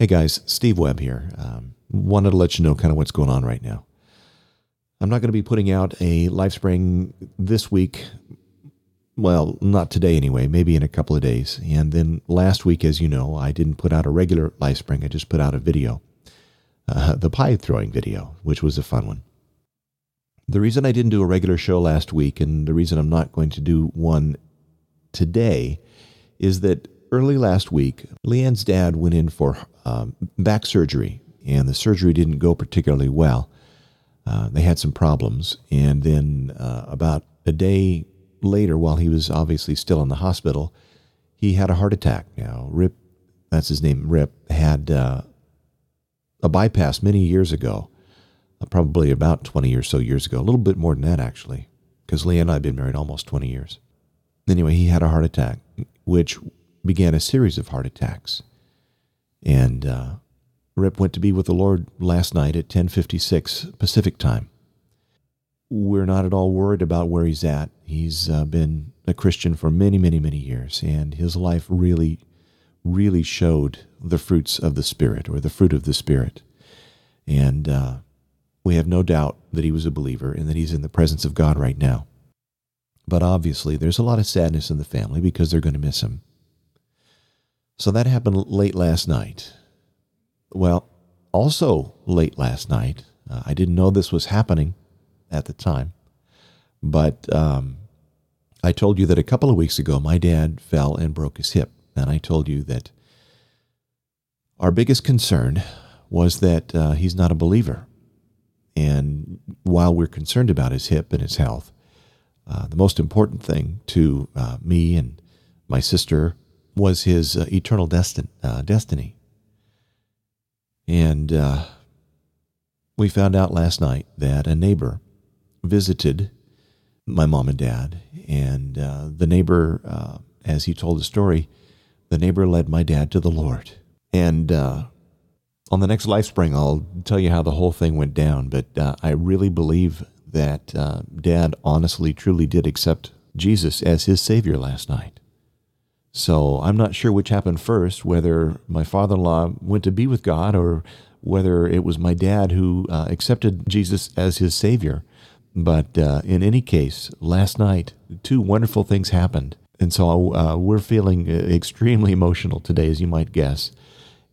Hey guys, Steve Webb here. Um, wanted to let you know kind of what's going on right now. I'm not going to be putting out a LifeSpring this week. Well, not today anyway, maybe in a couple of days. And then last week, as you know, I didn't put out a regular LifeSpring, I just put out a video, uh, the pie throwing video, which was a fun one. The reason I didn't do a regular show last week and the reason I'm not going to do one today is that early last week, Leanne's dad went in for um, back surgery, and the surgery didn't go particularly well. Uh, they had some problems, and then uh, about a day later, while he was obviously still in the hospital, he had a heart attack. Now, Rip, that's his name, Rip, had uh, a bypass many years ago, uh, probably about 20 or so years ago, a little bit more than that, actually, because Leanne and I have been married almost 20 years. Anyway, he had a heart attack, which began a series of heart attacks. And uh, Rip went to be with the Lord last night at 10:56 Pacific time. We're not at all worried about where he's at. He's uh, been a Christian for many, many, many years, and his life really, really showed the fruits of the Spirit or the fruit of the Spirit. And uh, we have no doubt that he was a believer and that he's in the presence of God right now. But obviously, there's a lot of sadness in the family because they're going to miss him. So that happened late last night. Well, also late last night, uh, I didn't know this was happening at the time, but um, I told you that a couple of weeks ago my dad fell and broke his hip. And I told you that our biggest concern was that uh, he's not a believer. And while we're concerned about his hip and his health, uh, the most important thing to uh, me and my sister was his uh, eternal destin- uh, destiny. And uh, we found out last night that a neighbor visited my mom and dad. And uh, the neighbor, uh, as he told the story, the neighbor led my dad to the Lord. And uh, on the next life spring, I'll tell you how the whole thing went down. But I really believe that dad honestly, truly did accept Jesus as his Savior last night. So I'm not sure which happened first, whether my father in law went to be with God or whether it was my dad who uh, accepted Jesus as his Savior. But uh, in any case, last night, two wonderful things happened. And so uh, we're feeling extremely emotional today, as you might guess,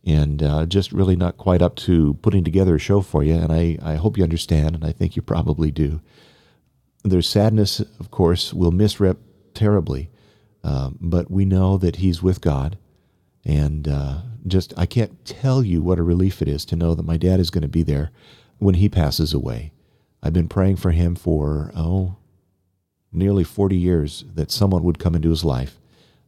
and uh, just really not quite up to putting together a show for you. And I, I hope you understand, and I think you probably do. There's sadness, of course. We'll miss Rip terribly. Um, but we know that He's with God. And uh, just, I can't tell you what a relief it is to know that my dad is going to be there when he passes away. I've been praying for him for, oh, nearly 40 years that someone would come into his life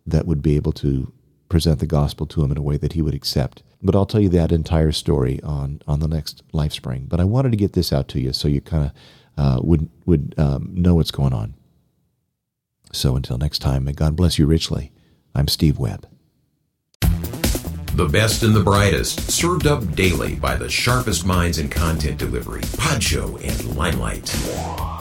that would be able to present the gospel to him in a way that he would accept. But I'll tell you that entire story on, on the next LifeSpring. But I wanted to get this out to you so you kind of uh, would, would um, know what's going on. So until next time, may God bless you richly. I'm Steve Webb. The best and the brightest, served up daily by the sharpest minds in content delivery, Podshow and Limelight.